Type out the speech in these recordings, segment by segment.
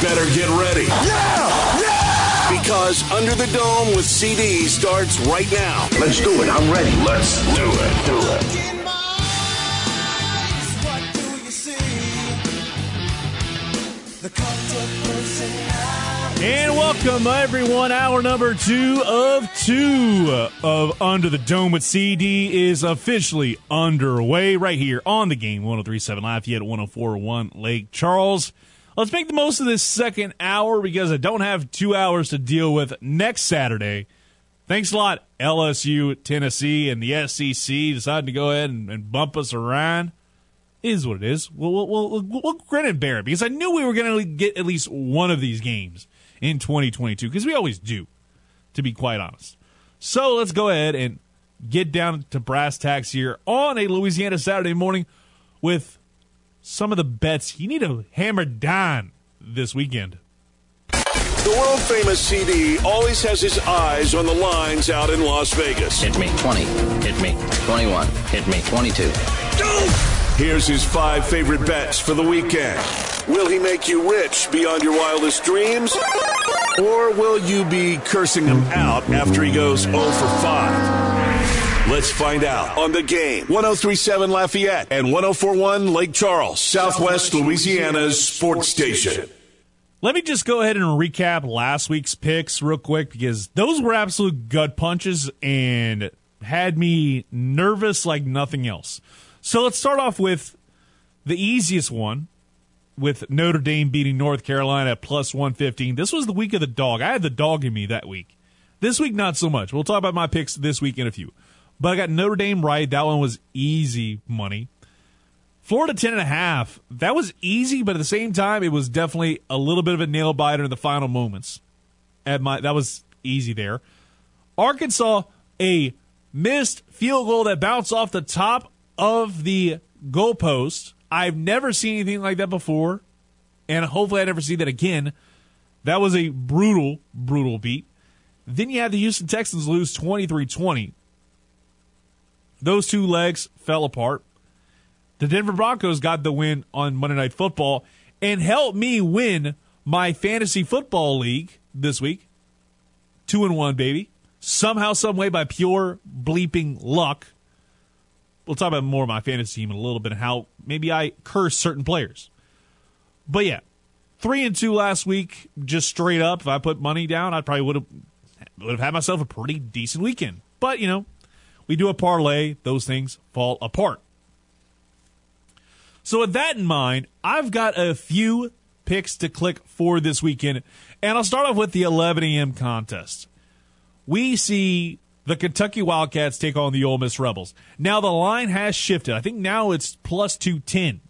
better get ready. Yeah! Yeah! Because Under the Dome with CD starts right now. Let's do it. I'm ready. Let's do it. Do it. And welcome, everyone. Hour number two of two of Under the Dome with CD is officially underway right here on the game 1037 Lafayette 1041 Lake Charles. Let's make the most of this second hour because I don't have two hours to deal with next Saturday. Thanks a lot, LSU, Tennessee, and the SEC deciding to go ahead and, and bump us around. It is what it is. We'll, we'll, we'll, we'll grin and bear it because I knew we were going to get at least one of these games in 2022 because we always do, to be quite honest. So let's go ahead and get down to brass tacks here on a Louisiana Saturday morning with some of the bets you need to hammer down this weekend. The world famous CD always has his eyes on the lines out in Las Vegas. Hit me 20. Hit me 21. Hit me 22. Here's his five favorite bets for the weekend. Will he make you rich beyond your wildest dreams? Or will you be cursing him out after he goes 0 for 5? Let's find out on the game. 1037 Lafayette and 1041 Lake Charles, Southwest Louisiana's sports station. Let me just go ahead and recap last week's picks real quick because those were absolute gut punches and had me nervous like nothing else. So let's start off with the easiest one with Notre Dame beating North Carolina at plus 115. This was the week of the dog. I had the dog in me that week. This week, not so much. We'll talk about my picks this week in a few. But I got Notre Dame right. That one was easy money. Florida 10 and a half. That was easy, but at the same time, it was definitely a little bit of a nail biter in the final moments. At my, that was easy there. Arkansas, a missed field goal that bounced off the top of the goalpost. I've never seen anything like that before, and hopefully I never see that again. That was a brutal, brutal beat. Then you had the Houston Texans lose 23 20. Those two legs fell apart. The Denver Broncos got the win on Monday Night Football and helped me win my fantasy football league this week. Two and one, baby. Somehow, some way, by pure bleeping luck. We'll talk about more of my fantasy team in a little bit and how maybe I curse certain players. But yeah, three and two last week, just straight up. If I put money down, I probably would have would have had myself a pretty decent weekend. But you know, we do a parlay; those things fall apart. So with that in mind, I've got a few picks to click for this weekend, and I'll start off with the 11 a.m. contest. We see the Kentucky Wildcats take on the Ole Miss Rebels. Now the line has shifted. I think now it's plus 210.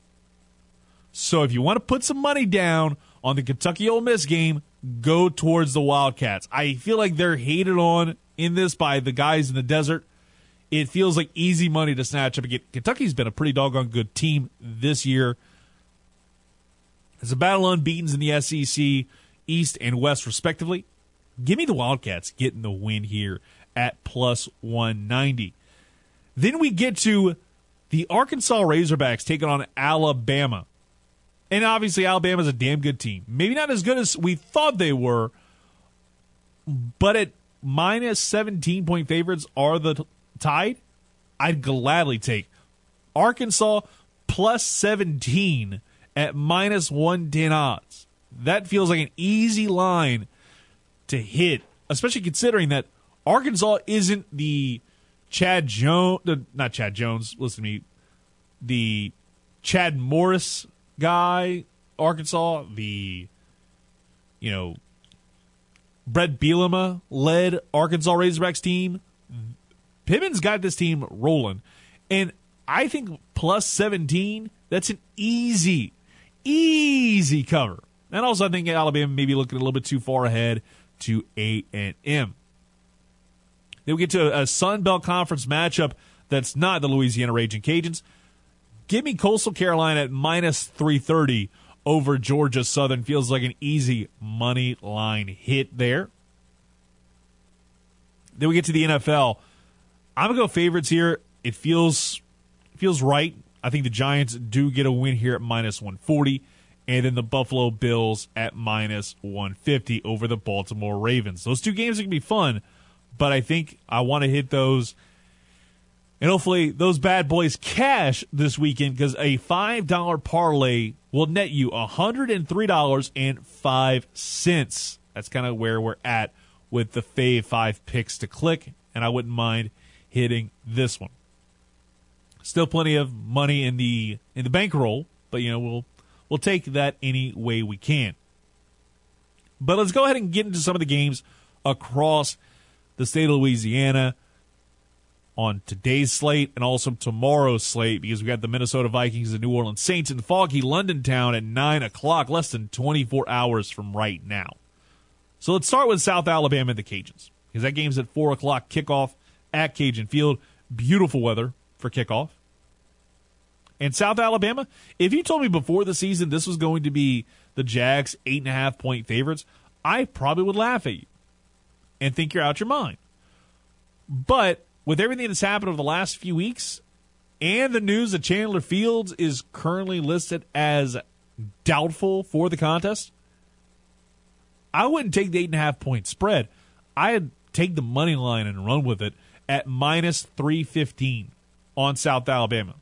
So if you want to put some money down on the Kentucky Ole Miss game, go towards the Wildcats. I feel like they're hated on in this by the guys in the desert. It feels like easy money to snatch up again. Kentucky's been a pretty doggone good team this year. It's a battle unbeaten in the SEC East and West, respectively. Give me the Wildcats getting the win here at plus 190. Then we get to the Arkansas Razorbacks taking on Alabama. And obviously, Alabama's a damn good team. Maybe not as good as we thought they were, but at minus 17 point favorites are the t- Tide. I'd gladly take Arkansas plus 17 at minus 110 odds. That feels like an easy line to hit, especially considering that Arkansas isn't the Chad Jones, not Chad Jones, listen to me, the Chad Morris guy, Arkansas, the, you know, Bret Bielema led Arkansas Razorbacks team. Pittman's got this team rolling. And I think plus 17, that's an easy, easy cover And also, I think Alabama may be looking a little bit too far ahead to A and M. Then we get to a Sun Belt Conference matchup that's not the Louisiana Raging Cajuns. Give me Coastal Carolina at minus 330 over Georgia Southern. Feels like an easy money line hit there. Then we get to the NFL. I'm gonna go favorites here. It feels feels right. I think the Giants do get a win here at minus 140, and then the Buffalo Bills at minus 150 over the Baltimore Ravens. Those two games are gonna be fun, but I think I want to hit those. And hopefully those bad boys cash this weekend because a $5 parlay will net you $103.05. That's kind of where we're at with the Fave 5 picks to click, and I wouldn't mind hitting this one. Still plenty of money in the in the bankroll, but you know we'll we'll take that any way we can. But let's go ahead and get into some of the games across the state of Louisiana on today's slate and also tomorrow's slate because we got the Minnesota Vikings and New Orleans Saints in foggy London town at 9 o'clock, less than 24 hours from right now. So let's start with South Alabama and the Cajuns because that game's at 4 o'clock kickoff at Cajun Field. Beautiful weather for kickoff. And South Alabama, if you told me before the season this was going to be the Jags' eight and a half point favorites, I probably would laugh at you and think you're out your mind. But with everything that's happened over the last few weeks and the news that Chandler Fields is currently listed as doubtful for the contest, I wouldn't take the eight and a half point spread. I'd take the money line and run with it at minus 315 on South Alabama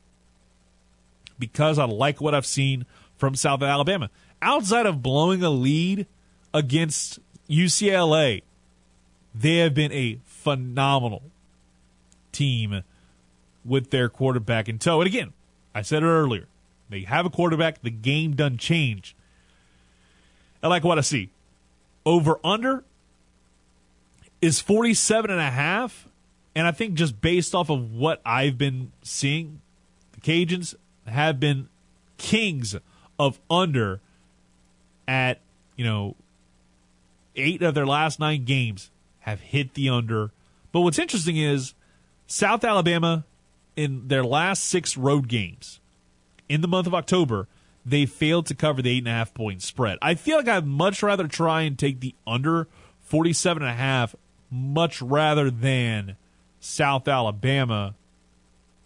because I like what I've seen from South Alabama. Outside of blowing a lead against UCLA, they have been a phenomenal team with their quarterback in tow. And again, I said it earlier. They have a quarterback, the game doesn't change. I like what I see. Over under is 47 and a half. And I think just based off of what I've been seeing, the Cajuns have been kings of under at, you know, eight of their last nine games have hit the under. But what's interesting is South Alabama, in their last six road games in the month of October, they failed to cover the eight and a half point spread. I feel like I'd much rather try and take the under 47 and a half much rather than South Alabama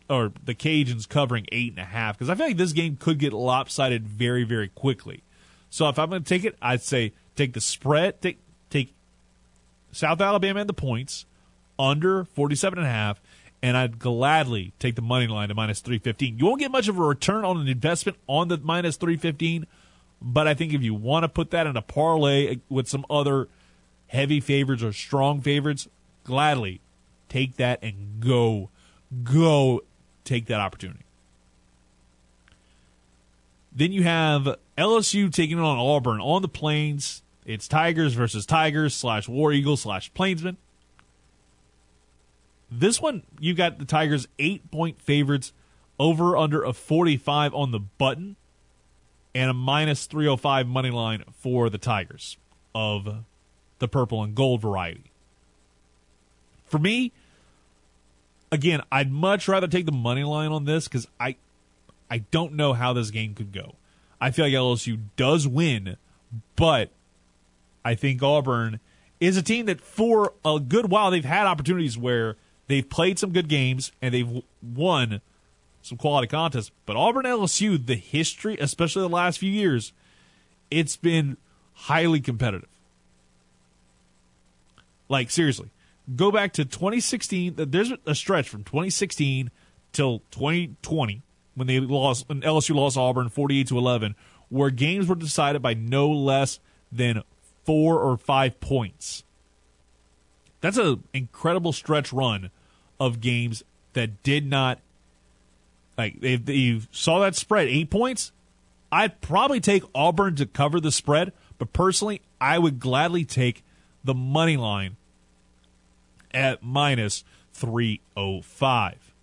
or the Cajuns covering eight and a half because I feel like this game could get lopsided very, very quickly. So if I'm going to take it, I'd say take the spread, take take South Alabama and the points under 47 and a half and I'd gladly take the money line to minus 315. You won't get much of a return on an investment on the minus 315, but I think if you want to put that in a parlay with some other heavy favorites or strong favorites, gladly take that and go go take that opportunity. Then you have LSU taking on Auburn on the plains. It's Tigers versus Tigers slash War Eagles slash Plainsmen. This one, you got the Tigers eight point favorites over under a 45 on the button and a minus 305 money line for the Tigers of the purple and gold variety. For me, again, I'd much rather take the money line on this because I, I don't know how this game could go. I feel like LSU does win, but I think Auburn is a team that for a good while they've had opportunities where they've played some good games and they've won some quality contests. But Auburn LSU, the history, especially the last few years, it's been highly competitive. Like seriously, go back to 2016. There's a stretch from 2016 till 2020 when they lost, when LSU lost Auburn 48 to 11, where games were decided by no less than four or five points. That's an incredible stretch run of games that did not like if you saw that spread eight points. I'd probably take Auburn to cover the spread, but personally, I would gladly take the money line at minus 305.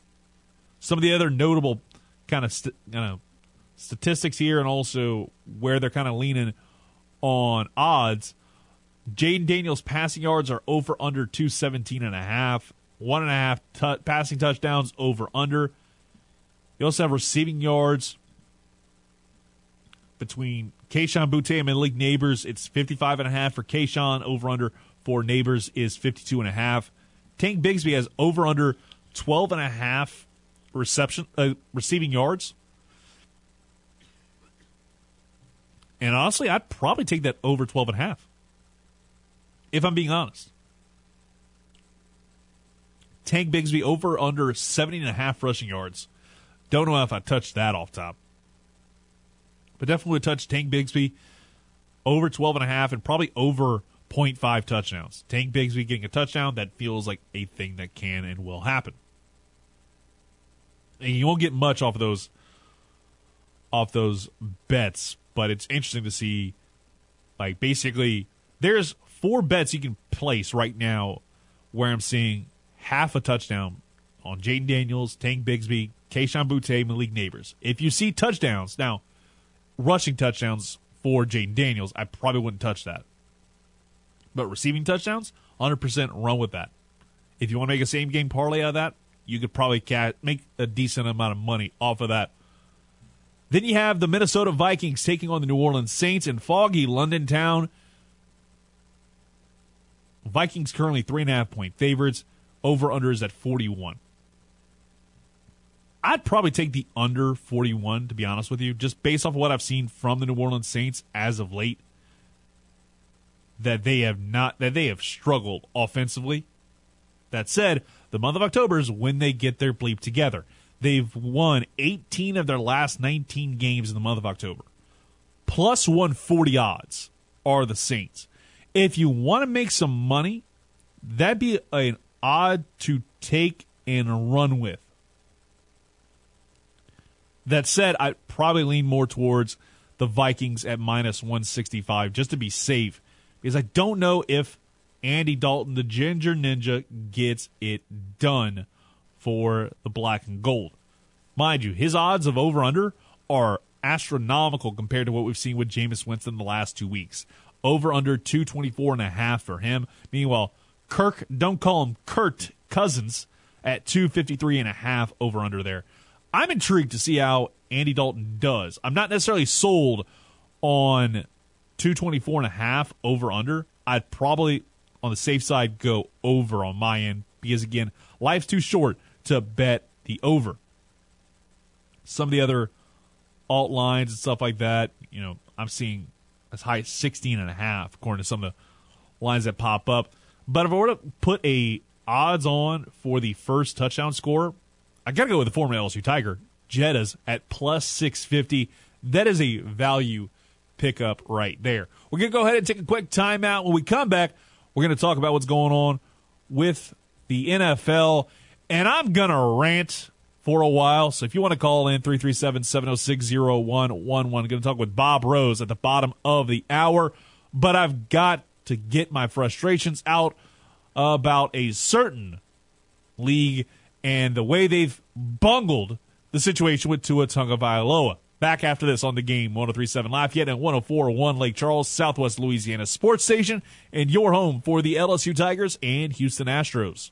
Some of the other notable kind of st- kind of statistics here and also where they're kind of leaning on odds. Jayden Daniels passing yards are over under 217 and a half. One and a half t- passing touchdowns over under. You also have receiving yards between Kayshon Boutte and Malik Nabers. It's 55 and a half for Kayshon. Over under for Nabers is 52 and a half. Tank Bigsby has over under 12 and a half reception uh, receiving yards. And honestly, I'd probably take that over 12 and a half. If I'm being honest. Tank Bigsby over under 70 and a half rushing yards. Don't know if I touched that off top. But definitely would touch Tank Bigsby over 12 and a half and probably over 0.5 touchdowns. Tank Bigsby getting a touchdown, that feels like a thing that can and will happen. And you won't get much off of those off those bets, but it's interesting to see like basically there's four bets you can place right now where I'm seeing half a touchdown on Jayden Daniels, Tank Bigsby, Kayshon Boutte, Malik Nabers. If you see touchdowns, now rushing touchdowns for Jayden Daniels, I probably wouldn't touch that. But receiving touchdowns, 100% run with that. If you want to make a same game parlay out of that, you could probably make a decent amount of money off of that. Then you have the Minnesota Vikings taking on the New Orleans Saints in foggy London town. Vikings currently three and a half point favorites. Over under is at 41. I'd probably take the under 41, to be honest with you, just based off of what I've seen from the New Orleans Saints as of late. That they have not, that they have struggled offensively. That said, the month of October is when they get their bleep together. They've won 18 of their last 19 games in the month of October. Plus 140 odds are the Saints. If you want to make some money, that'd be an odd to take and run with. That said, I probably lean more towards the Vikings at minus 165 just to be safe because I don't know if Andy Dalton, the Ginger Ninja, gets it done for the black and gold. Mind you, his odds of over under are astronomical compared to what we've seen with Jameis Winston the last two weeks. Over under 224 and a half for him. Meanwhile, Kirk, don't call him Kurt Cousins at 253 and a half over under there. I'm intrigued to see how Andy Dalton does. I'm not necessarily sold on 224 and a half over under. I'd probably on the safe side go over on my end because again, life's too short to bet the over. Some of the other alt lines and stuff like that, you know, I'm seeing as high as 16 and a half according to some of the lines that pop up. But if I were to put a odds on for the first touchdown score, I got to go with the former LSU Tiger, Jettas at plus 650. That is a value pickup right there. We're going to go ahead and take a quick timeout. When we come back, we're going to talk about what's going on with the NFL. And I'm going to rant for a while. So if you want to call in 337 706 0111, going to talk with Bob Rose at the bottom of the hour. But I've got to get my frustrations out about a certain league and the way they've bungled the situation with Tua Tagovailoa. Back after this on the game, 1037 Lafayette and 1041 Lake Charles, Southwest Louisiana Sports Station, and your home for the LSU Tigers and Houston Astros.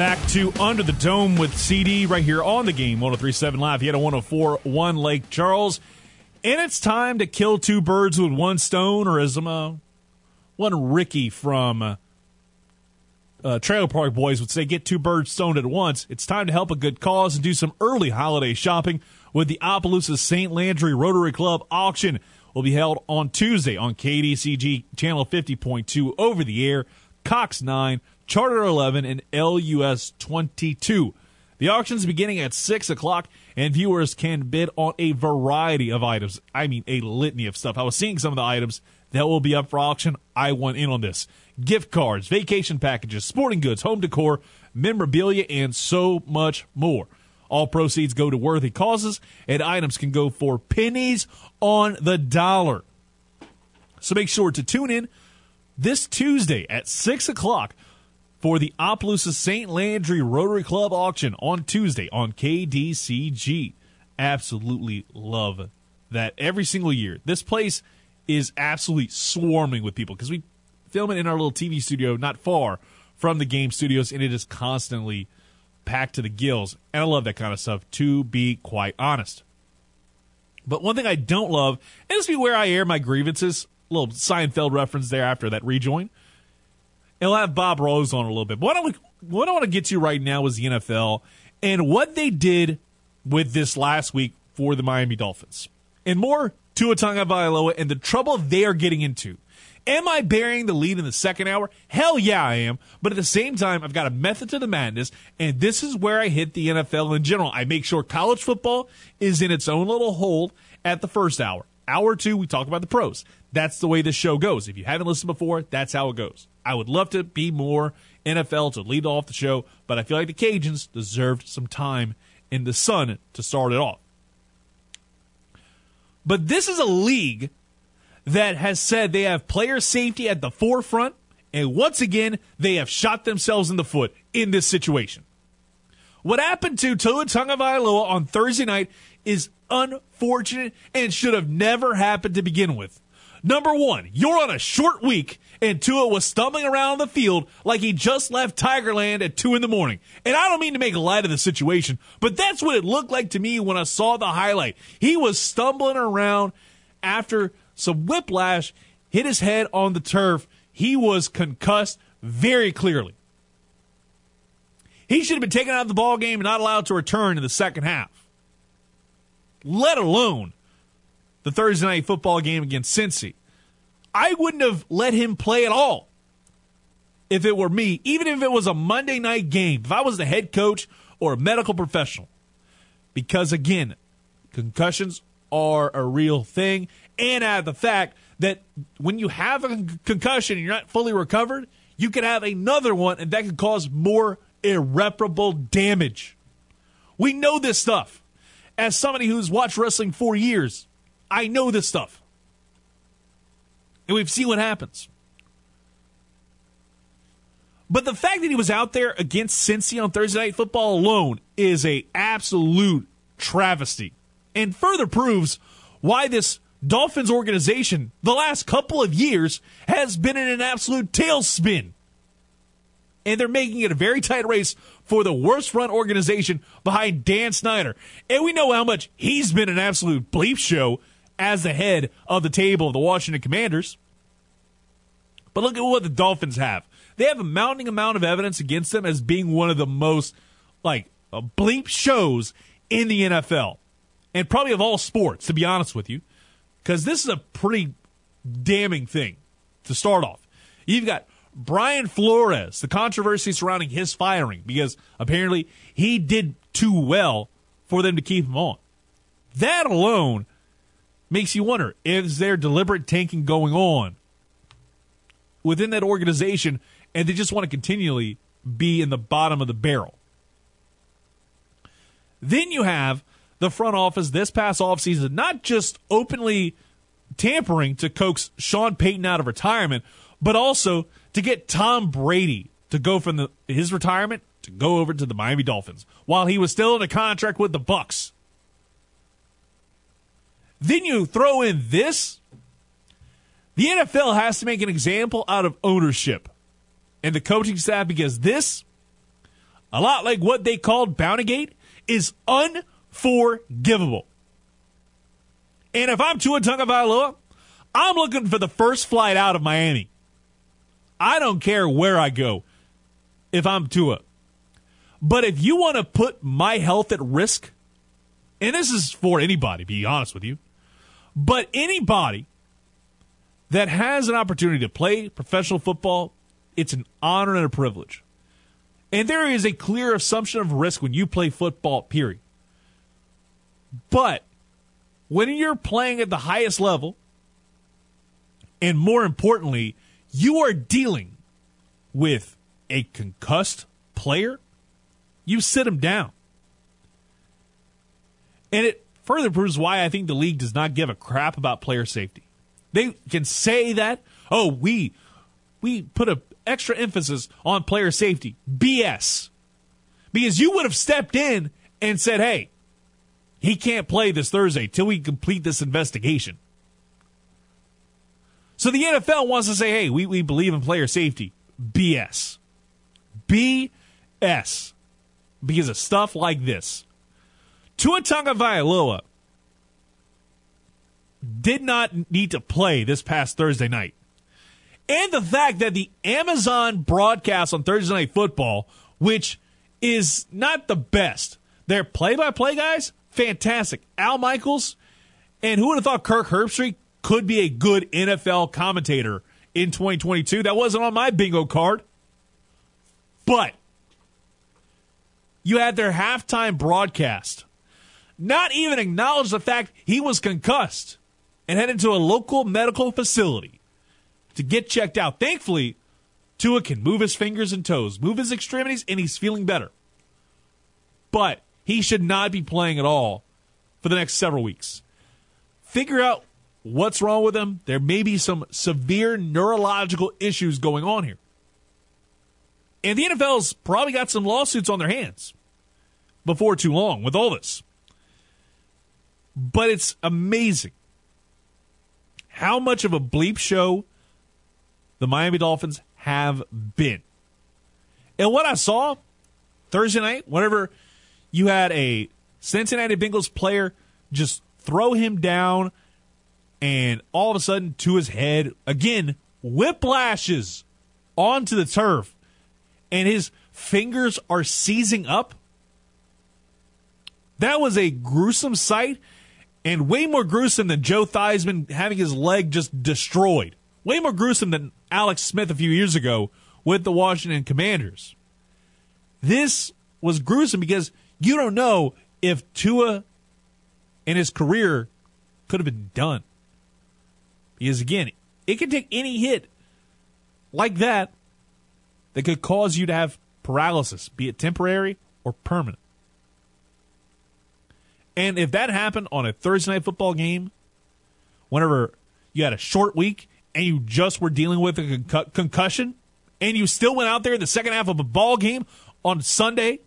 Back to Under the Dome with CD right here on the game 1037 Live. He had a 1041 Lake Charles. And it's time to kill two birds with one stone, or as uh, one Ricky from uh, uh, Trailer Park Boys would say, get two birds stoned at once. It's time to help a good cause and do some early holiday shopping with the Opelousas St. Landry Rotary Club auction. Will be held on Tuesday on KDCG Channel 50.2 over the air, Cox 9, Charter 11, and LUS 22. The auction is beginning at 6 o'clock, and viewers can bid on a variety of items. I mean, a litany of stuff. I was seeing some of the items that will be up for auction. I went in on this. gift cards, vacation packages, sporting goods, home decor, memorabilia, and so much more. All proceeds go to worthy causes, and items can go for pennies on the dollar. So make sure to tune in this Tuesday at 6 o'clock for the Opelousas St. Landry Rotary Club auction on Tuesday on KDCG. Absolutely love that every single year. This place is absolutely swarming with people because we film it in our little TV studio not far from the game studios, and it is constantly packed to the gills. And I love that kind of stuff, to be quite honest. But one thing I don't love, and this be where I air my grievances, a little Seinfeld reference there after that rejoin. And we'll have Bob Rose on a little bit. But what I, what I want to get to right now is the NFL and what they did with this last week for the Miami Dolphins. And more Tua Tagovailoa and the trouble they are getting into. Am I bearing the lead in the second hour? Hell yeah, I am. But at the same time, I've got a method to the madness, and this is where I hit the NFL in general. I make sure college football is in its own little hold at the first hour. Hour two, we talk about the pros. That's the way this show goes. If you haven't listened before, that's how it goes. I would love to be more NFL to lead off the show, but I feel like the Cajuns deserved some time in the sun to start it off. But this is a league that has said they have player safety at the forefront, and once again, they have shot themselves in the foot in this situation. What happened to Tua Tagovailoa on Thursday night is unfortunate and should have never happened to begin with. Number one, you're on a short week, and Tua was stumbling around the field like he just left Tigerland at 2 in the morning. And I don't mean to make light of the situation, but that's what it looked like to me when I saw the highlight. He was stumbling around after some whiplash hit his head on the turf. He was concussed very clearly. He should have been taken out of the ball game and not allowed to return in the second half. Let alone the Thursday night football game against Cincy. I wouldn't have let him play at all if it were me, even if it was a Monday night game, if I was the head coach or a medical professional. Because again, concussions are a real thing. And add the fact that when you have a concussion and you're not fully recovered, you could have another one and that could cause more irreparable damage. We know this stuff. As somebody who's watched wrestling for years, I know this stuff. And we've seen what happens. But the fact that he was out there against Cincy on Thursday Night Football alone is a absolute travesty, and further proves why this Dolphins organization, the last couple of years, has been in an absolute tailspin. And they're making it a very tight race for the worst run organization behind Dan Snyder. And we know how much he's been an absolute bleep show as the head of the table of the Washington Commanders. But look at what the Dolphins have. They have a mounting amount of evidence against them as being one of the most like uh, bleep shows in the NFL and probably of all sports, to be honest with you, because this is a pretty damning thing to start off. You've got Brian Flores, the controversy surrounding his firing because apparently he did too well for them to keep him on. That alone makes you wonder is there deliberate tanking going on within that organization and they just want to continually be in the bottom of the barrel? Then you have the front office this past offseason not just openly tampering to coax Sean Payton out of retirement, but also to get Tom Brady to go from the, his retirement to go over to the Miami Dolphins while he was still in a contract with the Bucs. Then you throw in this. The NFL has to make an example out of ownership and the coaching staff because this, a lot like what they called Bountygate, is unforgivable. And if I'm Tua Tagovailoa, I'm looking for the first flight out of Miami. I don't care where I go if I'm Tua. But if you want to put my health at risk, and this is for anybody, be honest with you, but anybody that has an opportunity to play professional football, it's an honor and a privilege. And there is a clear assumption of risk when you play football, period. But when you're playing at the highest level, and more importantly, you are dealing with a concussed player, you sit him down. And it further proves why I think the league does not give a crap about player safety. They can say that, oh, we we put a extra emphasis on player safety. BS. Because you would have stepped in and said, hey, he can't play this Thursday till we complete this investigation. So the NFL wants to say, hey, we, we believe in player safety. BS. BS. Because of stuff like this. Tua Tagovailoa did not need to play this past Thursday night. And the fact that the Amazon broadcast on Thursday Night Football, which is not the best, their play by play guys, fantastic. Al Michaels, and who would have thought Kirk Herbstreit could be a good NFL commentator in 2022? That wasn't on my bingo card. But you had their halftime broadcast not even acknowledge the fact he was concussed and headed to a local medical facility to get checked out. Thankfully, Tua can move his fingers and toes, move his extremities, and he's feeling better. But he should not be playing at all for the next several weeks. Figure out what's wrong with him. There may be some severe neurological issues going on here. And the NFL's probably got some lawsuits on their hands before too long with all this. But it's amazing how much of a bleep show the Miami Dolphins have been. And what I saw Thursday night, whenever you had a Cincinnati Bengals player just throw him down and all of a sudden to his head, again, whiplashes onto the turf and his fingers are seizing up. That was a gruesome sight and way more gruesome than Joe Theismann having his leg just destroyed. Way more gruesome than Alex Smith a few years ago with the Washington Commanders. This was gruesome because you don't know if Tua and his career could have been done. Because again, it can take any hit like that that could cause you to have paralysis, be it temporary or permanent. And if that happened on a Thursday night football game, whenever you had a short week and you just were dealing with a con- concussion, and you still went out there in the second half of a ball game on Sunday,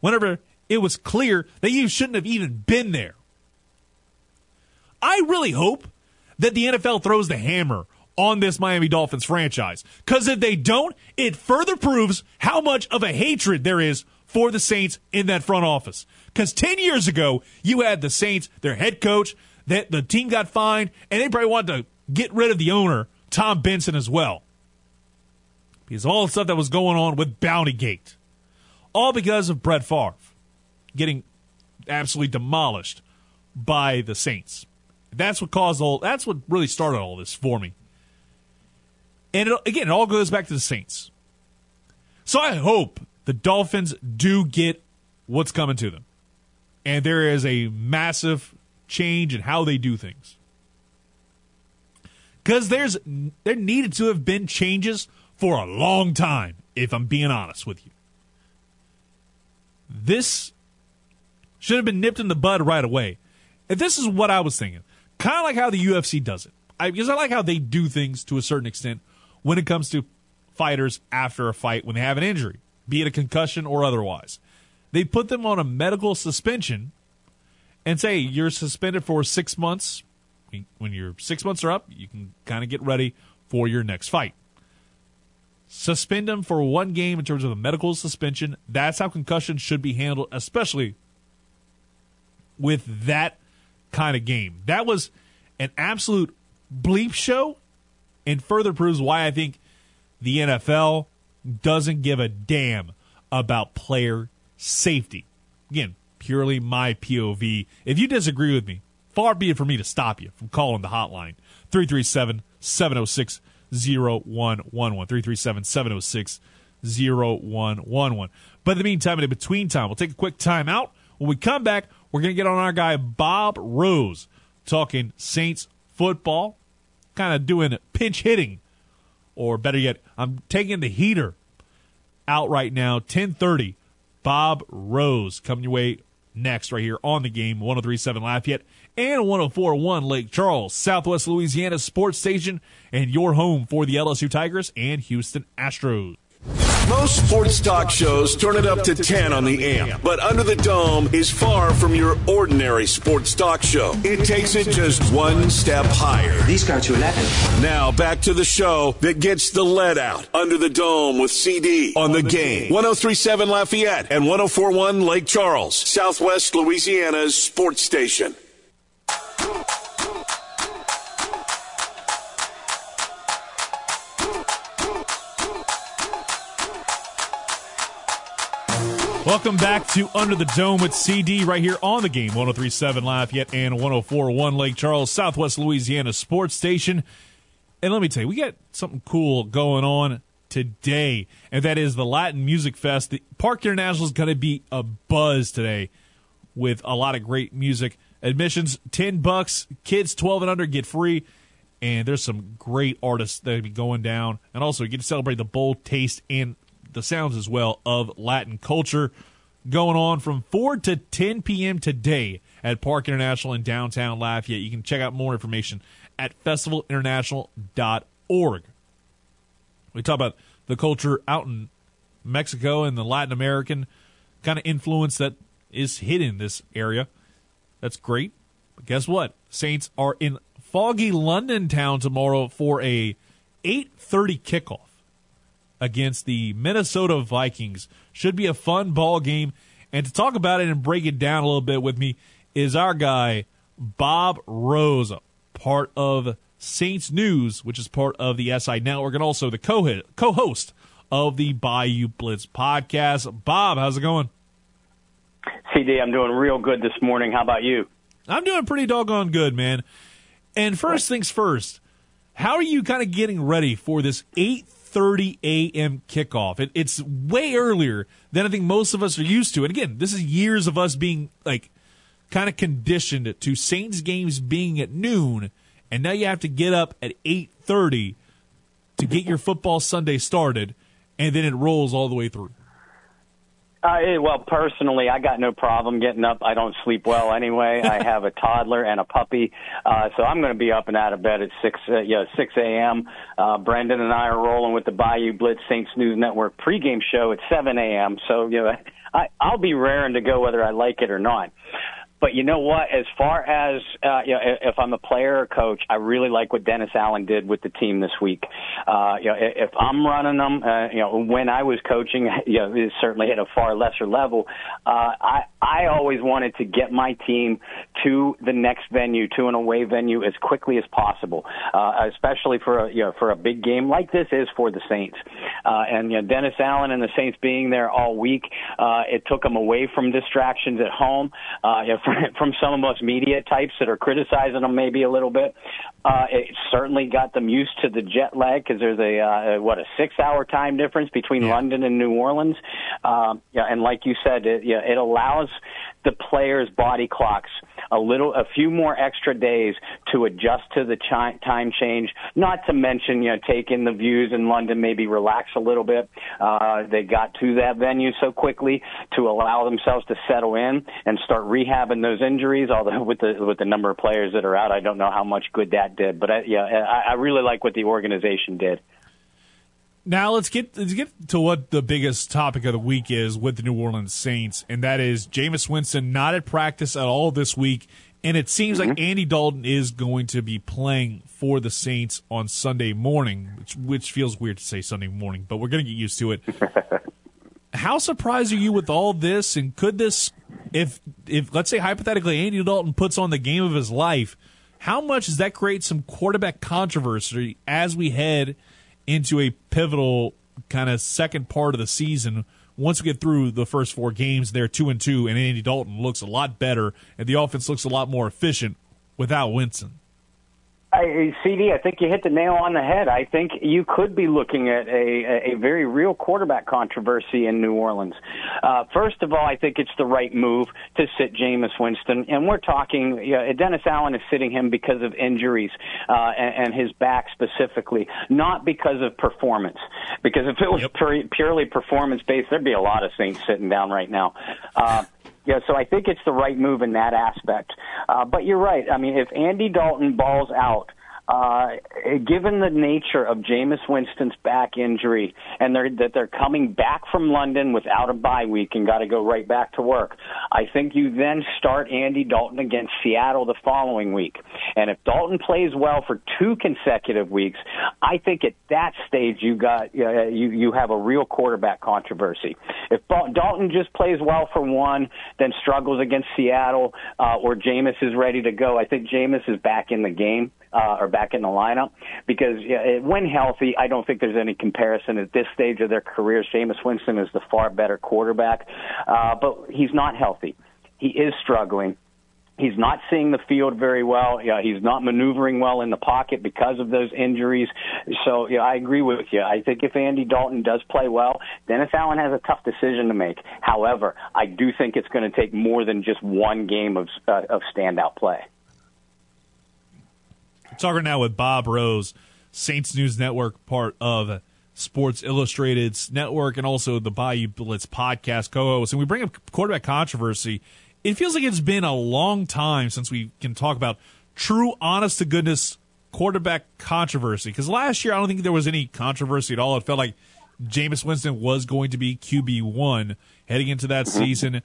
whenever it was clear that you shouldn't have even been there. I really hope that the NFL throws the hammer on this Miami Dolphins franchise. Because if they don't, it further proves how much of a hatred there is for the Saints in that front office. Because 10 years ago, you had the Saints, their head coach, that the team got fined, and they probably wanted to get rid of the owner, Tom Benson, as well. Because all the stuff that was going on with Bounty Gate. All because of Brett Favre getting absolutely demolished by the Saints. That's what caused all that's what really started all this for me. And it, again, it all goes back to the Saints. So I hope the Dolphins do get what's coming to them. And there is a massive change in how they do things. Cuz there's there needed to have been changes for a long time if I'm being honest with you. This should have been nipped in the bud right away. And this is what I was thinking. Kind of like how the UFC does it. I, because I like how they do things to a certain extent when it comes to fighters after a fight when they have an injury, be it a concussion or otherwise. They put them on a medical suspension and say you're suspended for six months. When your six months are up, you can kind of get ready for your next fight. Suspend them for one game in terms of a medical suspension. That's how concussions should be handled, especially with that kind of game. That was an absolute bleep show and further proves why I think the NFL doesn't give a damn about player safety. Again, purely my POV. If you disagree with me, far be it for me to stop you from calling the hotline 337 706 0111. 337 706 0111. But in the meantime, in between time, we'll take a quick time out. When we come back, we're going to get on our guy Bob Rose talking Saints football, kind of doing pinch hitting or better yet, I'm taking the heater out right now. 10:30. Bob Rose coming your way next right here on the game 1037 Lafayette and 1041 Lake Charles, Southwest Louisiana sports station and your home for the LSU Tigers and Houston Astros. Most sports talk shows turn it up to 10 on the amp, but Under the Dome is far from your ordinary sports talk show. It takes it just one step higher. These go to 11. Now back to the show that gets the lead out. Under the Dome with CD on the game. 1037 Lafayette and 1041 Lake Charles, Southwest Louisiana's sports station. Welcome back to Under the Dome with CD right here on the game 1037 Lafayette and 1041 Lake Charles, Southwest Louisiana sports station. And let me tell you, we got something cool going on today, and that is the Latin Music Fest. The Parc International is going to be a buzz today with a lot of great music. Admissions 10 bucks, kids 12 and under get free. And there's some great artists that will be going down. And also, you get to celebrate the bold taste and the sounds as well of Latin culture going on from 4 to 10 p.m. today at Parc International in downtown Lafayette. You can check out more information at festivalinternational.org. We talk about the culture out in Mexico and the Latin American kind of influence that is hidden in this area. That's great. But guess what? Saints are in foggy London town tomorrow for a 8:30 kickoff against the Minnesota Vikings. Should be a fun ball game. And to talk about it and break it down a little bit with me is our guy, Bob Rose, part of Saints News, which is part of the SI Network, and also the co host of the Bayou Blitz podcast. Bob, how's it going? CD, I'm doing real good this morning. How about you? I'm doing pretty doggone good, man. And first things first, how are you kind of getting ready for this 8 30 a.m. kickoff. It, it's way earlier than I think most of us are used to. And again, this is years of us being like kind of conditioned to Saints games being at noon, and now you have to get up at 8:30 to get your football Sunday started, and then it rolls all the way through. Uh, well, personally, I got no problem getting up. I don't sleep well anyway. I have a toddler and a puppy, uh, so I'm going to be up and out of bed at six, uh, yeah, six a.m. Uh, Brendan and I are rolling with the Bayou Blitz Saints News Network pregame show at seven a.m. So you know, I, I'll be raring to go whether I like it or not. But you know what? As far as uh, you know, if I'm a player or coach, I really like what Dennis Allen did with the team this week. Uh, you know, if I'm running them, uh, you know, when I was coaching, you know, certainly at a far lesser level, uh, I I always wanted to get my team to the next venue, to an away venue, as quickly as possible, uh, especially for a you know for a big game like this is for the Saints. Uh, and you know, Dennis Allen and the Saints being there all week, uh, it took them away from distractions at home. Uh, you know, from some of us media types that are criticizing them maybe a little bit. Uh, it certainly got them used to the jet lag because there's a uh, what a six hour time difference between yeah. London and New Orleans. Um, yeah, and like you said, it, yeah, it allows the players' body clocks a little, a few more extra days to adjust to the chi- time change. Not to mention, you know, take in the views in London, maybe relax a little bit. Uh, they got to that venue so quickly to allow themselves to settle in and start rehabbing those injuries. Although with the with the number of players that are out, I don't know how much good that did. But I, yeah, I, I really like what the organization did. Now let's get let's get to what the biggest topic of the week is with the New Orleans Saints, and that is Jameis Winston not at practice at all this week, and it seems mm-hmm. like Andy Dalton is going to be playing for the Saints on Sunday morning, which which feels weird to say Sunday morning, but we're going to get used to it. How surprised are you with all this, and could this, if if let's say hypothetically Andy Dalton puts on the game of his life, how much does that create some quarterback controversy as we head? Into a pivotal kind of second part of the season. Once we get through the first four games, they're two and two, and Andy Dalton looks a lot better, and the offense looks a lot more efficient without Winston. I, CD, I think you hit the nail on the head. I think you could be looking at a, a very real quarterback controversy in New Orleans. Uh, first of all, I think it's the right move to sit Jameis Winston, and we're talking. You know, Dennis Allen is sitting him because of injuries uh, and, and his back specifically, not because of performance. Because if it was yep. pure, purely performance based, there'd be a lot of Saints sitting down right now. Uh, yeah, so I think it's the right move in that aspect. Uh, but you're right. I mean, if Andy Dalton balls out, uh, given the nature of Jameis Winston's back injury and they're, that they're coming back from London without a bye week and got to go right back to work, I think you then start Andy Dalton against Seattle the following week. And if Dalton plays well for two consecutive weeks, I think at that stage you got uh, you you have a real quarterback controversy. If Dalton just plays well for one, then struggles against Seattle, uh, or Jameis is ready to go, I think Jameis is back in the game uh, or back in the lineup because yeah, when healthy, I don't think there's any comparison at this stage of their careers. Jameis Winston is the far better quarterback, uh, but he's not healthy. He is struggling. He's not seeing the field very well. Yeah, he's not maneuvering well in the pocket because of those injuries. So, yeah, I agree with you. I think if Andy Dalton does play well, Dennis Allen has a tough decision to make. However, I do think it's going to take more than just one game of uh, of standout play. Talking now with Bob Rose, Saints News Network, part of Sports Illustrated's network, and also the Bayou Blitz podcast co-host. And we bring up quarterback controversy. It feels like it's been a long time since we can talk about true, honest to goodness quarterback controversy. Because last year, I don't think there was any controversy at all. It felt like Jameis Winston was going to be QB one heading into that mm-hmm. season.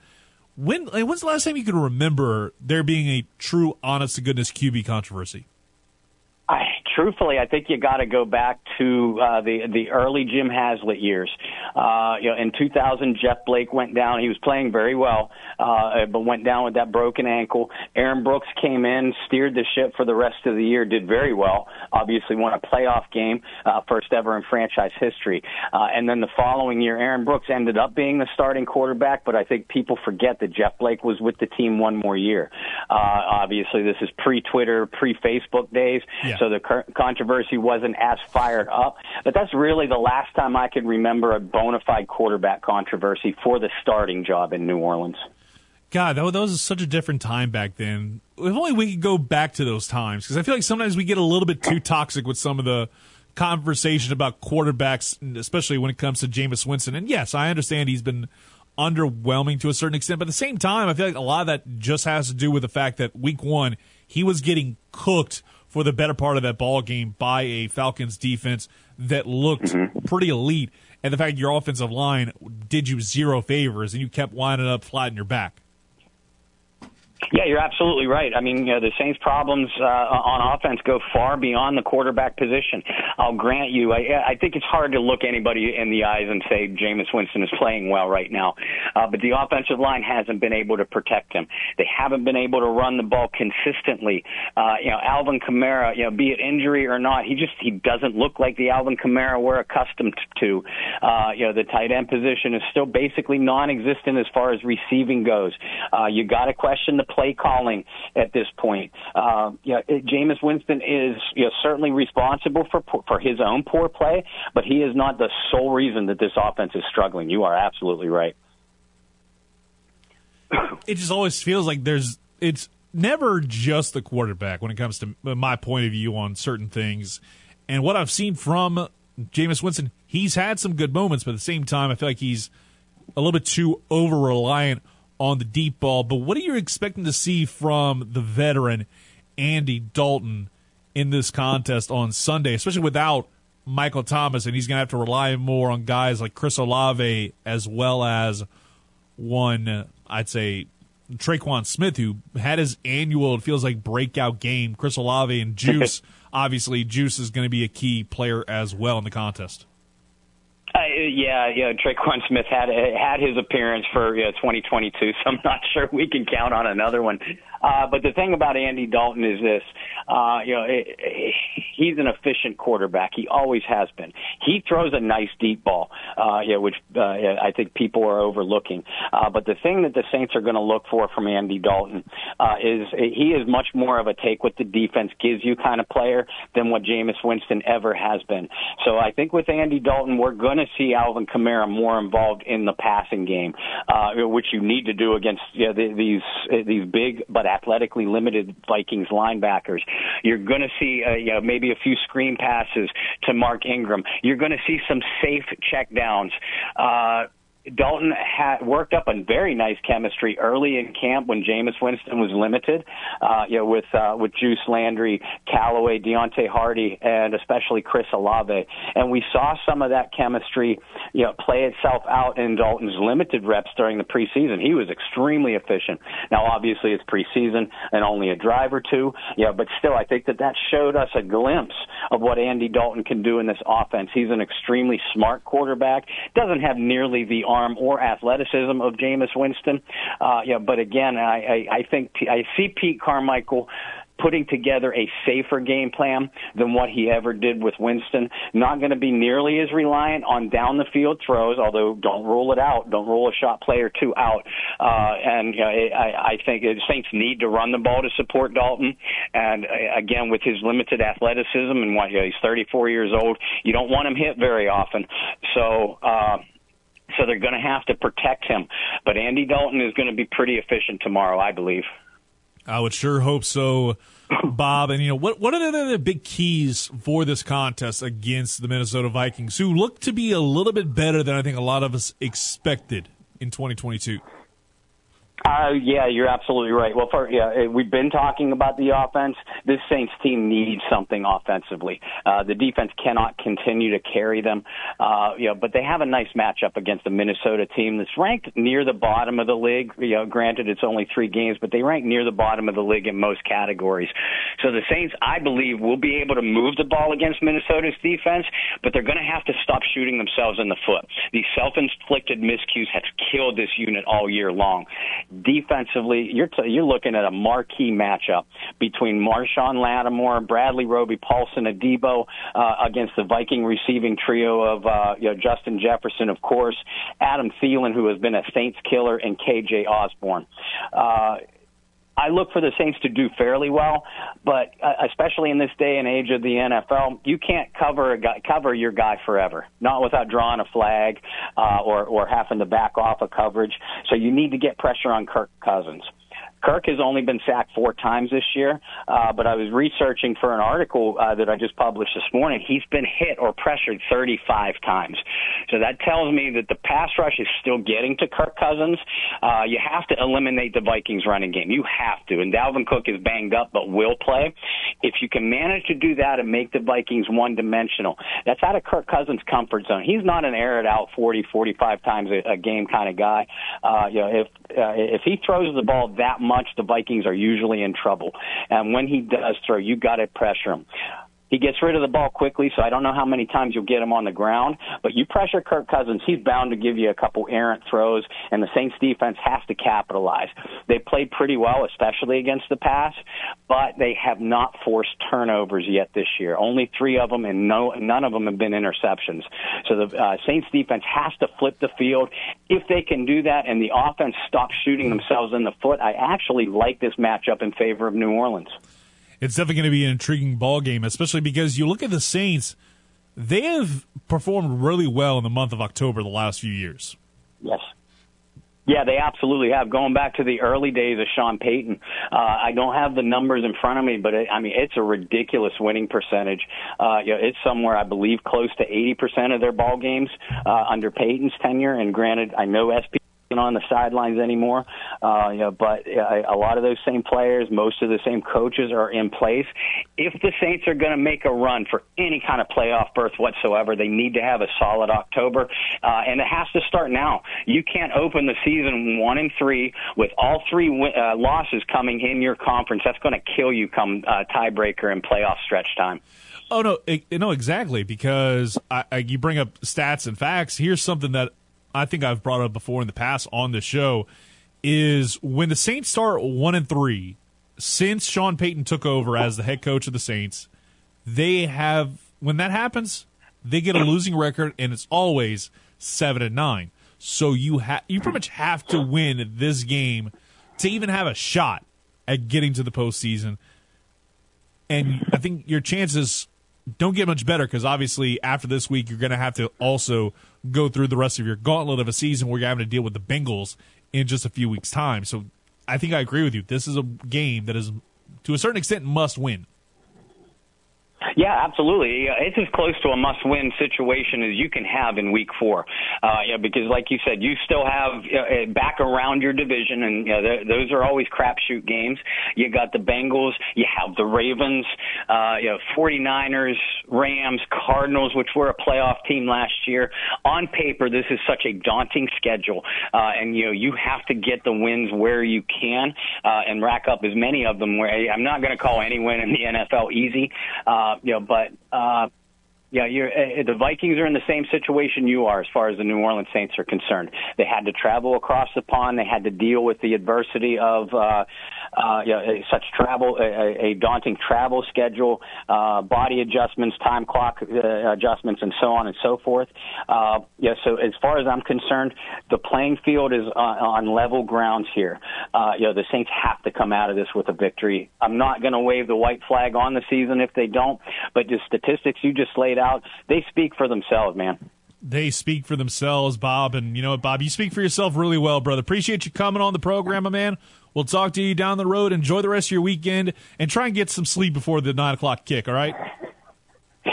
When when's the last time you can remember there being a true, honest to goodness QB controversy? Truthfully, I think you got to go back to uh, the the early Jim Haslett years. Uh, you know, in 2000, Jeff Blake went down. He was playing very well, uh, but went down with that broken ankle. Aaron Brooks came in, steered the ship for the rest of the year, did very well. Obviously, won a playoff game, uh, first ever in franchise history. Uh, and then the following year, Aaron Brooks ended up being the starting quarterback. But I think people forget that Jeff Blake was with the team one more year. Uh, obviously, this is pre-Twitter, pre-Facebook days. Yeah. So the controversy wasn't as fired up. But that's really the last time I can remember a bona fide quarterback controversy for the starting job in New Orleans. God, that, that was such a different time back then. If only we could go back to those times, because I feel like sometimes we get a little bit too toxic with some of the conversation about quarterbacks, especially when it comes to Jameis Winston. And yes, I understand he's been underwhelming to a certain extent, but at the same time, I feel like a lot of that just has to do with the fact that week one he was getting cooked for the better part of that ball game by a Falcons defense that looked mm-hmm. pretty elite, and the fact your offensive line did you zero favors and you kept winding up flat in your back. Yeah, you're absolutely right. I mean, you know, the Saints' problems uh, on offense go far beyond the quarterback position. I'll grant you. I, I think it's hard to look anybody in the eyes and say Jameis Winston is playing well right now, uh, but the offensive line hasn't been able to protect him. They haven't been able to run the ball consistently. Uh, you know, Alvin Kamara, you know, be it injury or not, he just he doesn't look like the Alvin Kamara we're accustomed to. Uh, you know, the tight end position is still basically non-existent as far as receiving goes. Uh, you got to question the play calling at this point. Uh, you know, Jameis Winston is you know, certainly responsible for for his own poor play, but he is not the sole reason that this offense is struggling. You are absolutely right. It just always feels like there's it's never just the quarterback when it comes to my point of view on certain things. And what I've seen from Jameis Winston, he's had some good moments, but at the same time, I feel like he's a little bit too over reliant on the deep ball. But what are you expecting to see from the veteran Andy Dalton in this contest on Sunday, especially without Michael Thomas, and he's going to have to rely more on guys like Chris Olave as well as one, I'd say, Tre'Quan Smith, who had his annual, it feels like, breakout game. Chris Olave and Juice. Obviously, Juice is going to be a key player as well in the contest. Uh, yeah, yeah. Tre'Quan Smith had had his appearance for know, 2022, so I'm not sure we can count on another one. Uh, but the thing about Andy Dalton is this: uh, you know, it, it, he's an efficient quarterback. He always has been. He throws a nice deep ball, uh, which uh, I think people are overlooking. Uh, but the thing that the Saints are going to look for from Andy Dalton uh, is he is much more of a take what the defense gives you kind of player than what Jameis Winston ever has been. So I think with Andy Dalton, we're going to see Alvin Kamara more involved in the passing game, uh, which you need to do against you know, these these big but athletically limited Vikings linebackers. You're going to see uh, you know, maybe a few screen passes to Mark Ingram. You're going to see some safe checkdowns. Uh, Dalton had worked up a very nice chemistry early in camp when Jameis Winston was limited, uh, you know, with uh, with Juice Landry, Callaway, Deonte Harty, and especially Chris Olave. And we saw some of that chemistry, you know, play itself out in Dalton's limited reps during the preseason. He was extremely efficient. Now, obviously, it's preseason and only a drive or two, yeah, but still, I think that that showed us a glimpse of what Andy Dalton can do in this offense. He's an extremely smart quarterback. Doesn't have nearly the arm or athleticism of Jameis Winston. Uh, yeah, but again, I, I, I think I see Pete Carmichael putting together a safer game plan than what he ever did with Winston. Not going to be nearly as reliant on down the field throws, although don't rule it out. Don't rule a shot play or two out. Uh, and you know, I, I think Saints need to run the ball to support Dalton. And uh, again, with his limited athleticism and what you know, he's 34 years old, you don't want him hit very often. So. Uh, so they're going to have to protect him. But Andy Dalton is going to be pretty efficient tomorrow, I believe. I would sure hope so, Bob. And you know what? What are the, the big keys for this contest against the Minnesota Vikings, who look to be a little bit better than I think a lot of us expected in 2022? Uh, yeah, you're absolutely right. Well, for, yeah, eh, we've been talking about the offense. This Saints team needs something offensively. Uh, the defense cannot continue to carry them. Uh, you know, but they have a nice matchup against a Minnesota team that's ranked near the bottom of the league. You know, granted it's only three games, but they rank near the bottom of the league in most categories. So the Saints, I believe, will be able to move the ball against Minnesota's defense, but they're going to have to stop shooting themselves in the foot. These self-inflicted miscues have killed this unit all year long defensively, you're t- you're looking at a marquee matchup between Marshon Lattimore, Bradley Roby, Paulson Adebo uh, against the Viking receiving trio of uh, you know, Justin Jefferson, of course, Adam Thielen, who has been a Saints killer, and KJ Osborn. Uh, I look for the Saints to do fairly well, but uh, especially in this day and age of the NFL, you can't cover a guy, cover your guy forever, not without drawing a flag uh, or or having to back off a coverage. So you need to get pressure on Kirk Cousins. Kirk has only been sacked four times this year, uh, but I was researching for an article uh, that I just published this morning. He's been hit or pressured 35 times. So that tells me that the pass rush is still getting to Kirk Cousins. Uh, you have to eliminate the Vikings running game. You have to. And Dalvin Cook is banged up but will play. If you can manage to do that and make the Vikings one dimensional, that's out of Kirk Cousins' comfort zone. He's not an air it out 40, 45 times a, a game kind of guy. Uh, you know, if uh, if he throws the ball that much, the Vikings are usually in trouble. And when he does throw, you got to pressure him. He gets rid of the ball quickly, so I don't know how many times you'll get him on the ground. But you pressure Kirk Cousins, he's bound to give you a couple errant throws, and the Saints defense has to capitalize. They played pretty well, especially against the pass, but they have not forced turnovers yet this year. Only three of them, and no, none of them have been interceptions. So the uh, Saints defense has to flip the field. If they can do that, and the offense stops shooting themselves in the foot, I actually like this matchup in favor of New Orleans it's definitely going to be an intriguing ball game, especially because you look at the Saints; they have performed really well in the month of October the last few years. Yes. Yeah, they absolutely have. Going back to the early days of Sean Payton, uh, I don't have the numbers in front of me, but it, I mean it's a ridiculous winning percentage. Uh, you know, it's somewhere I believe close to 80% of their ball games uh, under Payton's tenure. And granted, I know SP on the sidelines anymore. Uh, you know, but uh, a lot of those same players, most of the same coaches are in place. If the Saints are going to make a run for any kind of playoff berth whatsoever, they need to have a solid October, uh, and it has to start now. You can't open the season one and three with all three uh, losses coming in your conference. That's going to kill you come uh, tiebreaker and playoff stretch time. Oh no, it, no, exactly. Because I, I, you bring up stats and facts. Here's something that I think I've brought up before in the past on the show: is when the Saints start one and three since Sean Payton took over as the head coach of the Saints, they have when that happens, they get a losing record, and it's always seven and nine. So you have you pretty much have to win this game to even have a shot at getting to the postseason. And I think your chances don't get much better because obviously after this week you're going to have to also go through the rest of your gauntlet of a season where you're having to deal with the Bengals in just a few weeks' time. So I think I agree with you. This is a game that is to a certain extent must win. Yeah, absolutely. It's as close to a must-win situation as you can have in Week Four. Uh, yeah, because like you said, you still have uh, back around your division, and you know, those are always crapshoot games. You got the Bengals, you have the Ravens, uh, you know, 49ers, Rams, Cardinals, which were a playoff team last year. On paper, this is such a daunting schedule, uh, and you know you have to get the wins where you can uh, and rack up as many of them. Where I'm not going to call any win in the NFL easy. Uh, you know, but uh, yeah, you're, uh, the Vikings are in the same situation you are as far as the New Orleans Saints are concerned. They had to travel across the pond. They had to deal with the adversity of uh, uh, you know, such travel, a, a daunting travel schedule, uh, body adjustments, time clock uh, adjustments, and so on and so forth. Uh, yeah, so as far as I'm concerned, the playing field is on, on level grounds here. Uh, you know, the Saints have to come out of this with a victory. I'm not going to wave the white flag on the season if they don't, but the statistics you just laid out, they speak for themselves, man they speak for themselves, Bob. And you know what, Bob, you speak for yourself really well, brother. Appreciate you coming on the program, my man. We'll talk to you down the road. Enjoy the rest of your weekend and try and get some sleep before the nine o'clock kick. All right.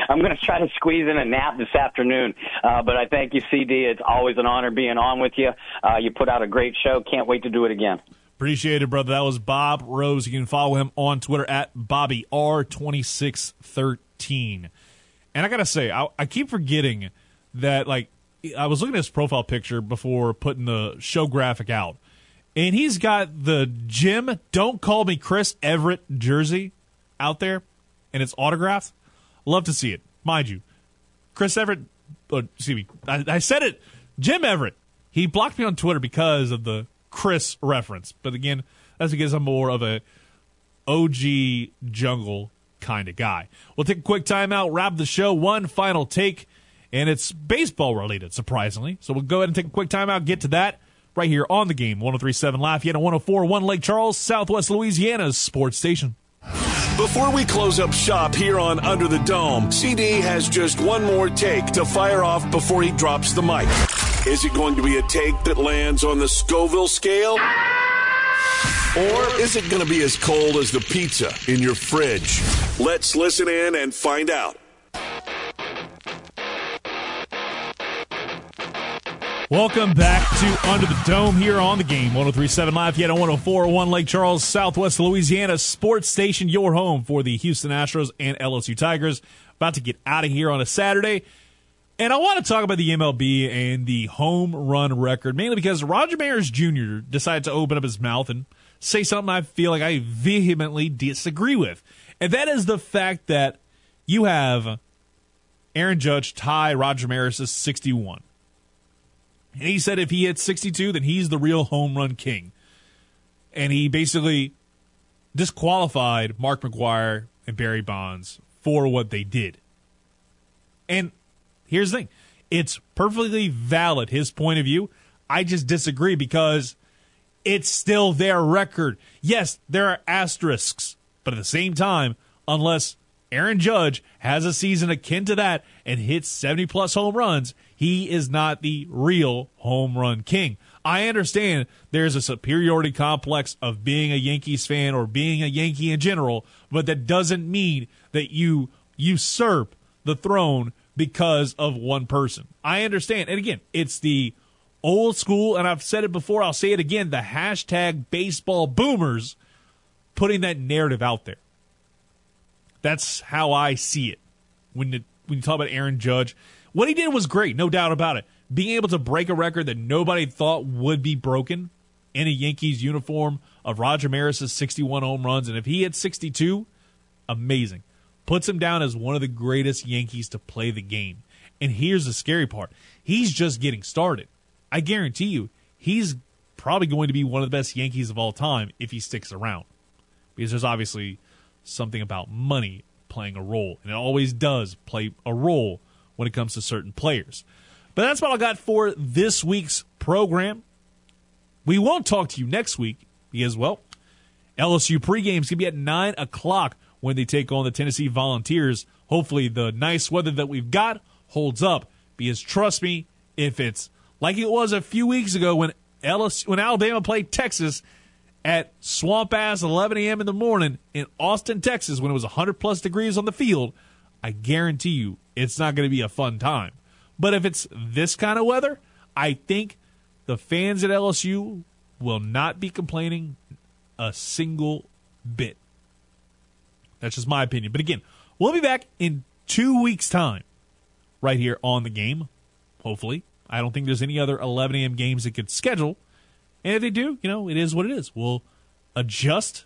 I'm going to try to squeeze in a nap this afternoon. Uh, but I thank you, CD. It's always an honor being on with you. Uh, you put out a great show. Can't wait to do it again. Appreciate it, brother. That was Bob Rose. You can follow him on Twitter at BobbyR2613. And I got to say, I, I keep forgetting that, like, I was looking at his profile picture before putting the show graphic out and he's got the Jim Don't Call Me Chris Everett jersey out there, and it's autographed. Love to see it, mind you. Chris Everett, uh, excuse me, I, I said it. Jim Everett. He blocked me on Twitter because of the Chris reference, but again, that's because I'm more of a OG jungle kind of guy. We'll take a quick timeout, wrap the show, one final take, and it's baseball related, surprisingly. So we'll go ahead and take a quick timeout, get to that right here on the game 1037 Lafayette 1041 Lake Charles, Southwest Louisiana's sports station. Before we close up shop here on Under the Dome, CD has just one more take to fire off before he drops the mic. Is it going to be a take that lands on the Scoville scale? Or is it going to be as cold as the pizza in your fridge? Let's listen in and find out. Welcome back to Under the Dome here on the game. 1037 Lafayette on 1041 Lake Charles, Southwest Louisiana sports station, your home for the Houston Astros and LSU Tigers. About to get out of here on a Saturday. And I want to talk about the MLB and the home run record, mainly because Roger Maris Jr. decided to open up his mouth and say something I feel like I vehemently disagree with. And that is the fact that you have Aaron Judge tie Roger Maris' 61. And he said if he hits 62, then he's the real home run king. And he basically disqualified Mark McGwire and Barry Bonds for what they did. And here's the thing it's perfectly valid, his point of view. I just disagree because it's still their record. Yes, there are asterisks, but at the same time, unless Aaron Judge has a season akin to that and hits 70 plus home runs, he is not the real home run king. I understand there's a superiority complex of being a Yankees fan or being a Yankee in general, but that doesn't mean that you usurp the throne because of one person. I understand. And again, it's the old school, and I've said it before, I'll say it again the hashtag baseball boomers putting that narrative out there. That's how I see it. When, when you talk about Aaron Judge, what he did was great, no doubt about it. Being able to break a record that nobody thought would be broken in a Yankees uniform of Roger Maris's 61 home runs, and if he hit 62, amazing. puts him down as one of the greatest Yankees to play the game. And here's the scary part he's just getting started. I guarantee you, he's probably going to be one of the best Yankees of all time if he sticks around. Because there's obviously something about money playing a role, and it always does play a role when it comes to certain players. But that's what I got for this week's program. We won't talk to you next week because, well, LSU pregame is going to be at 9 o'clock when they take on the Tennessee Volunteers. Hopefully, the nice weather that we've got holds up because, trust me, if it's like it was a few weeks ago when, LSU, when Alabama played Texas at swamp ass 11 a.m. in the morning in Austin, Texas, when it was 100 plus degrees on the field, I guarantee you it's not going to be a fun time. But if it's this kind of weather, I think the fans at LSU will not be complaining a single bit. That's just my opinion. But again, we'll be back in two weeks' time right here on the game, hopefully. I don't think there's any other 11 a.m. games that could schedule. And if they do, you know, it is what it is. We'll adjust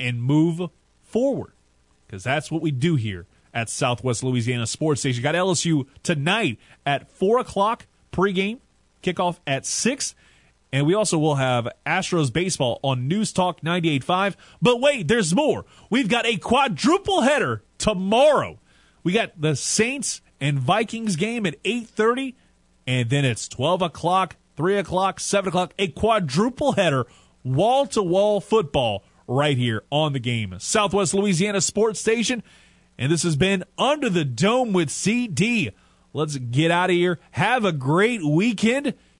and move forward because that's what we do here at Southwest Louisiana Sports Station. Got LSU tonight at 4 o'clock pregame, kickoff at 6. And we also will have Astros baseball on News Talk 98.5. But wait, there's more. We've got a quadruple header tomorrow. We got the Saints and Vikings game at 8.30. And then it's 12 o'clock, 3 o'clock, 7 o'clock. A quadruple header, wall-to-wall football right here on the game. Southwest Louisiana Sports Station. And this has been Under the Dome with CD. Let's get out of here. Have a great weekend